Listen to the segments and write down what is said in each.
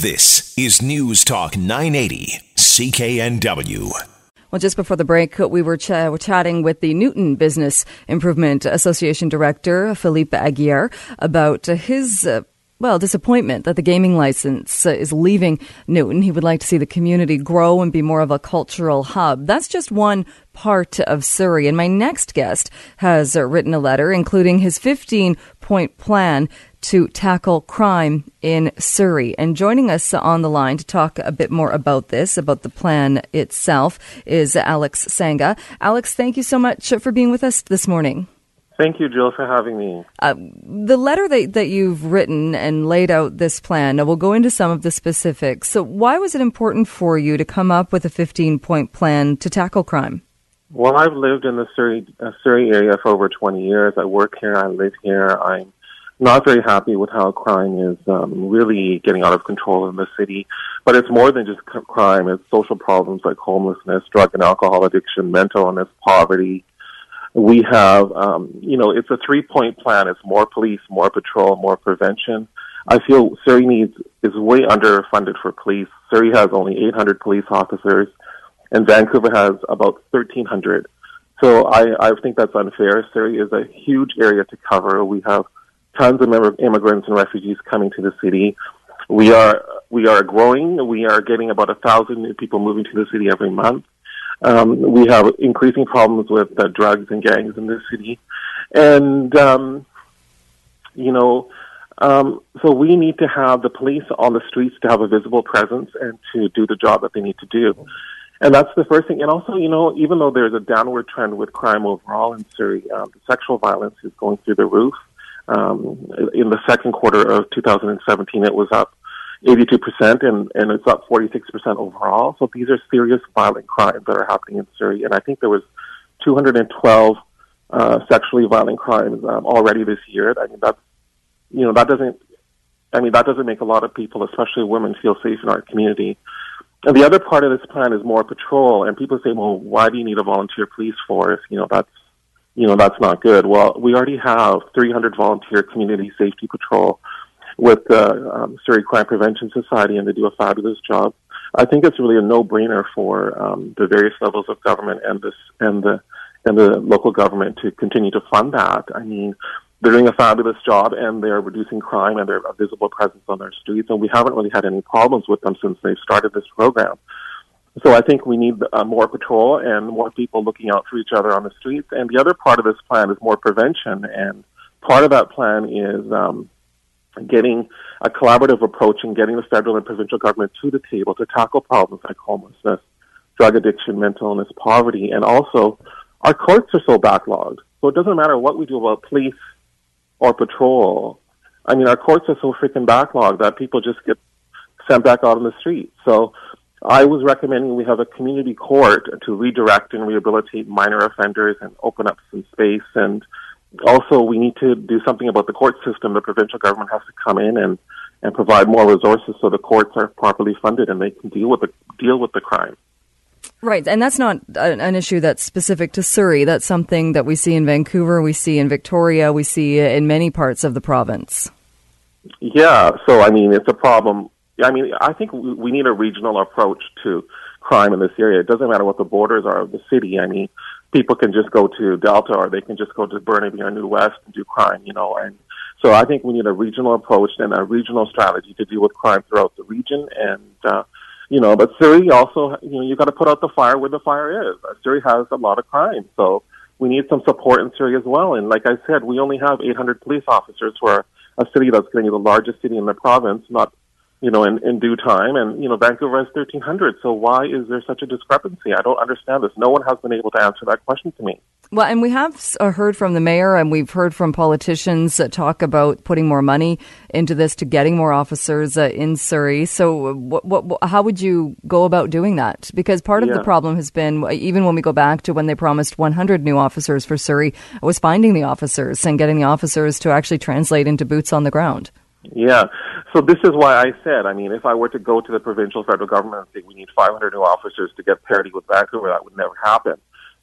This is News Talk 980, CKNW. Well, just before the break, we were, ch- were chatting with the Newton Business Improvement Association Director, Philippe Aguirre, about his uh, well, disappointment that the gaming license uh, is leaving Newton. He would like to see the community grow and be more of a cultural hub. That's just one part of Surrey. And my next guest has uh, written a letter, including his 15 point plan to tackle crime in Surrey. And joining us on the line to talk a bit more about this, about the plan itself, is Alex Sangha. Alex, thank you so much for being with us this morning. Thank you, Jill, for having me. Uh, the letter that, that you've written and laid out this plan, we'll go into some of the specifics. So, why was it important for you to come up with a 15 point plan to tackle crime? Well, I've lived in the Surrey, uh, Surrey area for over 20 years. I work here, I live here. I'm not very happy with how crime is um, really getting out of control in the city. But it's more than just crime, it's social problems like homelessness, drug and alcohol addiction, mental illness, poverty we have, um, you know, it's a three point plan. It's more police, more patrol, more prevention. I feel Surrey needs is way underfunded for police. Surrey has only 800 police officers, and Vancouver has about 1,300. So I, I think that's unfair. Surrey is a huge area to cover. We have tons of immigrants and refugees coming to the city. We are we are growing. We are getting about a thousand new people moving to the city every month. Um, we have increasing problems with uh, drugs and gangs in this city, and um, you know, um, so we need to have the police on the streets to have a visible presence and to do the job that they need to do. And that's the first thing. And also, you know, even though there's a downward trend with crime overall in Surrey, um, sexual violence is going through the roof. Um, in the second quarter of 2017, it was up 82%, and, and it's up 46% overall. So these are serious violent crimes that are happening in Surrey. And I think there was 212 uh, sexually violent crimes um, already this year. I mean, that's, you know, that doesn't, I mean, that doesn't make a lot of people, especially women, feel safe in our community. And the other part of this plan is more patrol. And people say, well, why do you need a volunteer police force? You know, that's, you know, that's not good. Well, we already have 300 volunteer community safety patrol with the um, Surrey Crime Prevention Society, and they do a fabulous job. I think it's really a no-brainer for um, the various levels of government and this and the and the local government to continue to fund that. I mean, they're doing a fabulous job, and they're reducing crime, and they're a visible presence on their streets, and we haven't really had any problems with them since they started this program. So I think we need uh, more patrol and more people looking out for each other on the streets. And the other part of this plan is more prevention, and part of that plan is um, getting a collaborative approach and getting the federal and provincial government to the table to tackle problems like homelessness, drug addiction, mental illness, poverty, and also our courts are so backlogged. So it doesn't matter what we do about police or patrol. I mean, our courts are so freaking backlogged that people just get sent back out on the street. So I was recommending we have a community court to redirect and rehabilitate minor offenders and open up some space and also we need to do something about the court system. The provincial government has to come in and, and provide more resources so the courts are properly funded and they can deal with the deal with the crime. Right, and that's not an issue that's specific to Surrey. That's something that we see in Vancouver, we see in Victoria, we see in many parts of the province. Yeah, so I mean, it's a problem. I mean, I think we need a regional approach to crime in this area. It doesn't matter what the borders are of the city. I mean, people can just go to Delta or they can just go to Burnaby or New West and do crime, you know. And so I think we need a regional approach and a regional strategy to deal with crime throughout the region. And, uh, you know, but Surrey also, you know, you got to put out the fire where the fire is. Uh, Surrey has a lot of crime. So we need some support in Surrey as well. And like I said, we only have 800 police officers for a city that's going to be the largest city in the province, not you know, in, in due time. And, you know, Vancouver has 1,300. So why is there such a discrepancy? I don't understand this. No one has been able to answer that question to me. Well, and we have uh, heard from the mayor and we've heard from politicians talk about putting more money into this to getting more officers uh, in Surrey. So, uh, what, what, how would you go about doing that? Because part of yeah. the problem has been, even when we go back to when they promised 100 new officers for Surrey, was finding the officers and getting the officers to actually translate into boots on the ground. Yeah. So this is why I said, I mean, if I were to go to the provincial federal government and say we need 500 new officers to get parity with Vancouver, that would never happen.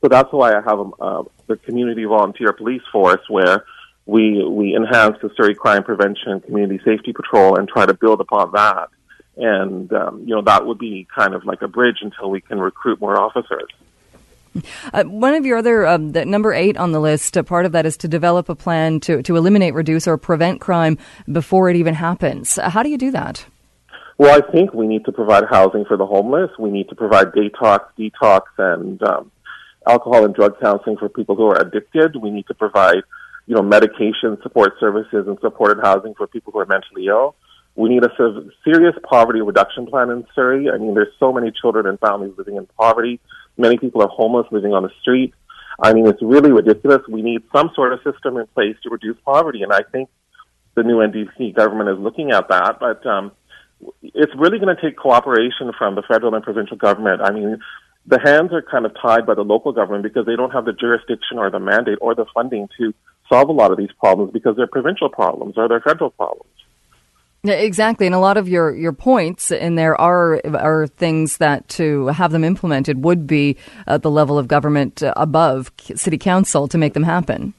So that's why I have uh, the community volunteer police force where we we enhance the Surrey Crime Prevention Community Safety Patrol and try to build upon that. and um, you know that would be kind of like a bridge until we can recruit more officers. Uh, one of your other, um, number eight on the list, part of that is to develop a plan to, to eliminate, reduce, or prevent crime before it even happens. Uh, how do you do that? Well, I think we need to provide housing for the homeless. We need to provide detox, detox, and um, alcohol and drug counseling for people who are addicted. We need to provide, you know, medication support services and supported housing for people who are mentally ill. We need a serious poverty reduction plan in Surrey. I mean, there's so many children and families living in poverty. Many people are homeless, living on the street. I mean, it's really ridiculous. We need some sort of system in place to reduce poverty, and I think the new NDP government is looking at that. But um, it's really going to take cooperation from the federal and provincial government. I mean, the hands are kind of tied by the local government because they don't have the jurisdiction or the mandate or the funding to solve a lot of these problems because they're provincial problems or they're federal problems. Exactly, and a lot of your, your points in there are are things that to have them implemented would be at the level of government above city council to make them happen.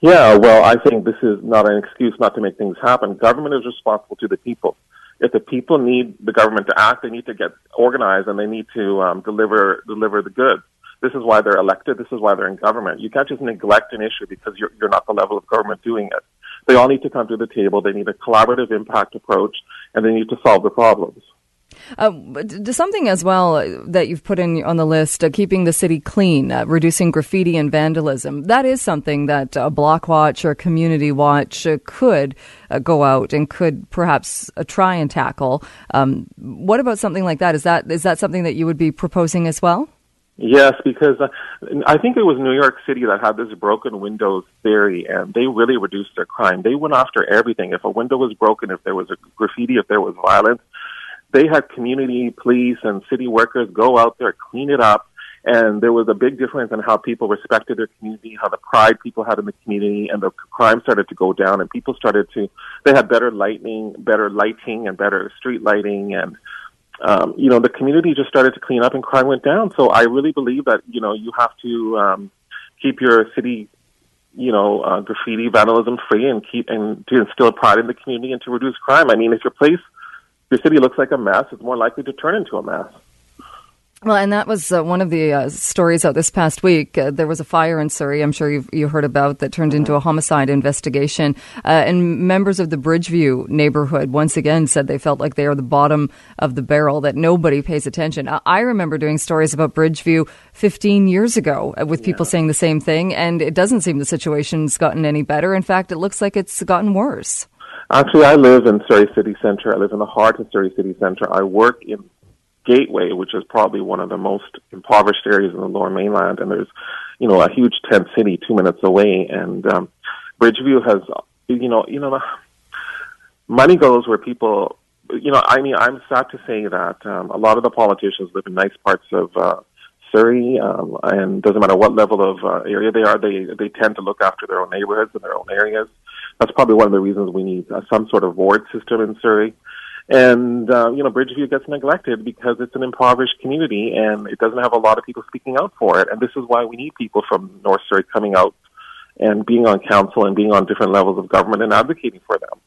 Yeah, well, I think this is not an excuse not to make things happen. Government is responsible to the people if the people need the government to act, they need to get organized and they need to um, deliver deliver the goods. This is why they're elected. This is why they're in government. You can't just neglect an issue because you're you're not the level of government doing it. They all need to come to the table. They need a collaborative impact approach, and they need to solve the problems. Uh, something as well that you've put in on the list, uh, keeping the city clean, uh, reducing graffiti and vandalism. That is something that a block watch or community watch uh, could uh, go out and could perhaps uh, try and tackle. Um, what about something like that? Is that is that something that you would be proposing as well? Yes, because uh, I think it was New York City that had this broken windows theory, and they really reduced their crime. They went after everything. If a window was broken, if there was a graffiti, if there was violence, they had community police and city workers go out there, clean it up, and there was a big difference in how people respected their community, how the pride people had in the community, and the crime started to go down, and people started to, they had better lighting, better lighting, and better street lighting, and um, you know, the community just started to clean up, and crime went down. So I really believe that you know you have to um, keep your city you know, uh, graffiti vandalism free and keep and to instill pride in the community and to reduce crime. I mean, if your place your city looks like a mess, it's more likely to turn into a mess. Well, and that was uh, one of the uh, stories out this past week. Uh, there was a fire in Surrey, I'm sure you've you heard about, that turned into a homicide investigation. Uh, and members of the Bridgeview neighborhood once again said they felt like they are the bottom of the barrel, that nobody pays attention. I remember doing stories about Bridgeview 15 years ago uh, with people yeah. saying the same thing, and it doesn't seem the situation's gotten any better. In fact, it looks like it's gotten worse. Actually, I live in Surrey City Centre. I live in the heart of Surrey City Centre. I work in Gateway, which is probably one of the most impoverished areas in the Lower Mainland, and there's, you know, a huge tent city two minutes away. And um, Bridgeview has, you know, you know, money goes where people, you know, I mean, I'm sad to say that um, a lot of the politicians live in nice parts of uh, Surrey, um, and doesn't matter what level of uh, area they are, they they tend to look after their own neighborhoods and their own areas that's probably one of the reasons we need uh, some sort of ward system in Surrey. And, uh, you know, Bridgeview gets neglected because it's an impoverished community and it doesn't have a lot of people speaking out for it. And this is why we need people from North Surrey coming out and being on council and being on different levels of government and advocating for them.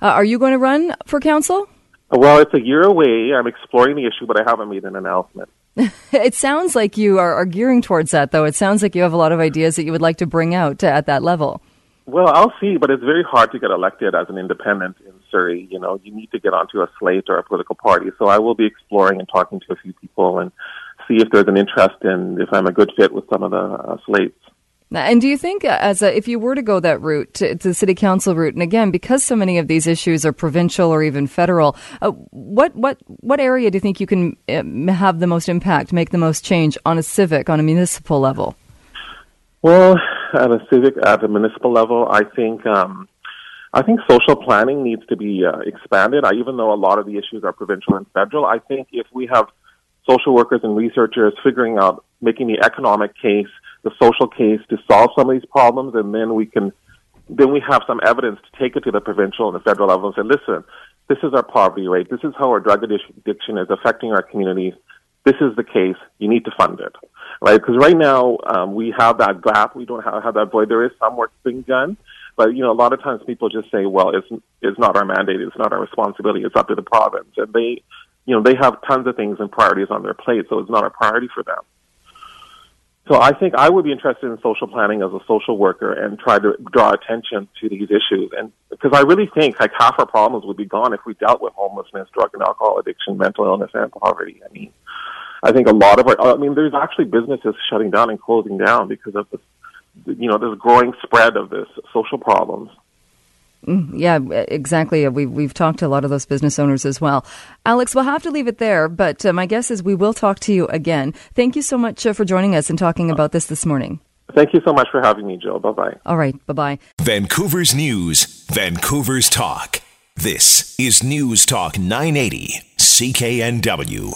Uh, are you going to run for council? Well, it's a year away. I'm exploring the issue, but I haven't made an announcement. it sounds like you are, are, gearing towards that, though. It sounds like you have a lot of ideas that you would like to bring out at that level. Well, I'll see, but it's very hard to get elected as an independent in Surrey. You know, you need to get onto a slate or a political party. So I will be exploring and talking to a few people and see if there's an interest in if I'm a good fit with some of the uh, slates. And do you think, uh, as a, if you were to go that route, to, to, the city council route, and again, because so many of these issues are provincial or even federal, uh, what what what area do you think you can uh, have the most impact, make the most change on a civic, on a municipal level? Well, at a civic, at a municipal level, I think um, I think social planning needs to be uh, expanded. I, even though a lot of the issues are provincial and federal, I think if we have social workers and researchers figuring out, making the economic case, the social case to solve some of these problems, and then we can, then we have some evidence to take it to the provincial and the federal level and say, listen, this is our poverty rate. This is how our drug addiction is affecting our communities. This is the case. You need to fund it right? Because right now um, we have that gap. We don't have, have that void. There is some work being done, But you know, a lot of times people just say, "Well, it's it's not our mandate. It's not our responsibility. It's up to the province." And they, you know, they have tons of things and priorities on their plate, so it's not a priority for them. So I think I would be interested in social planning as a social worker and try to draw attention to these issues. And because I really think like half our problems would be gone if we dealt with homelessness, drug and alcohol addiction, mental illness, and poverty. I mean, I think a lot of our, I mean, there's actually businesses shutting down and closing down because of this, you know, this growing spread of this social problems. Mm, yeah, exactly. We've, we've talked to a lot of those business owners as well. Alex, we'll have to leave it there, but uh, my guess is we will talk to you again. Thank you so much uh, for joining us and talking about this this morning. Thank you so much for having me, Jill. Bye bye. All right. Bye bye. Vancouver's News, Vancouver's Talk. This is News Talk 980, CKNW.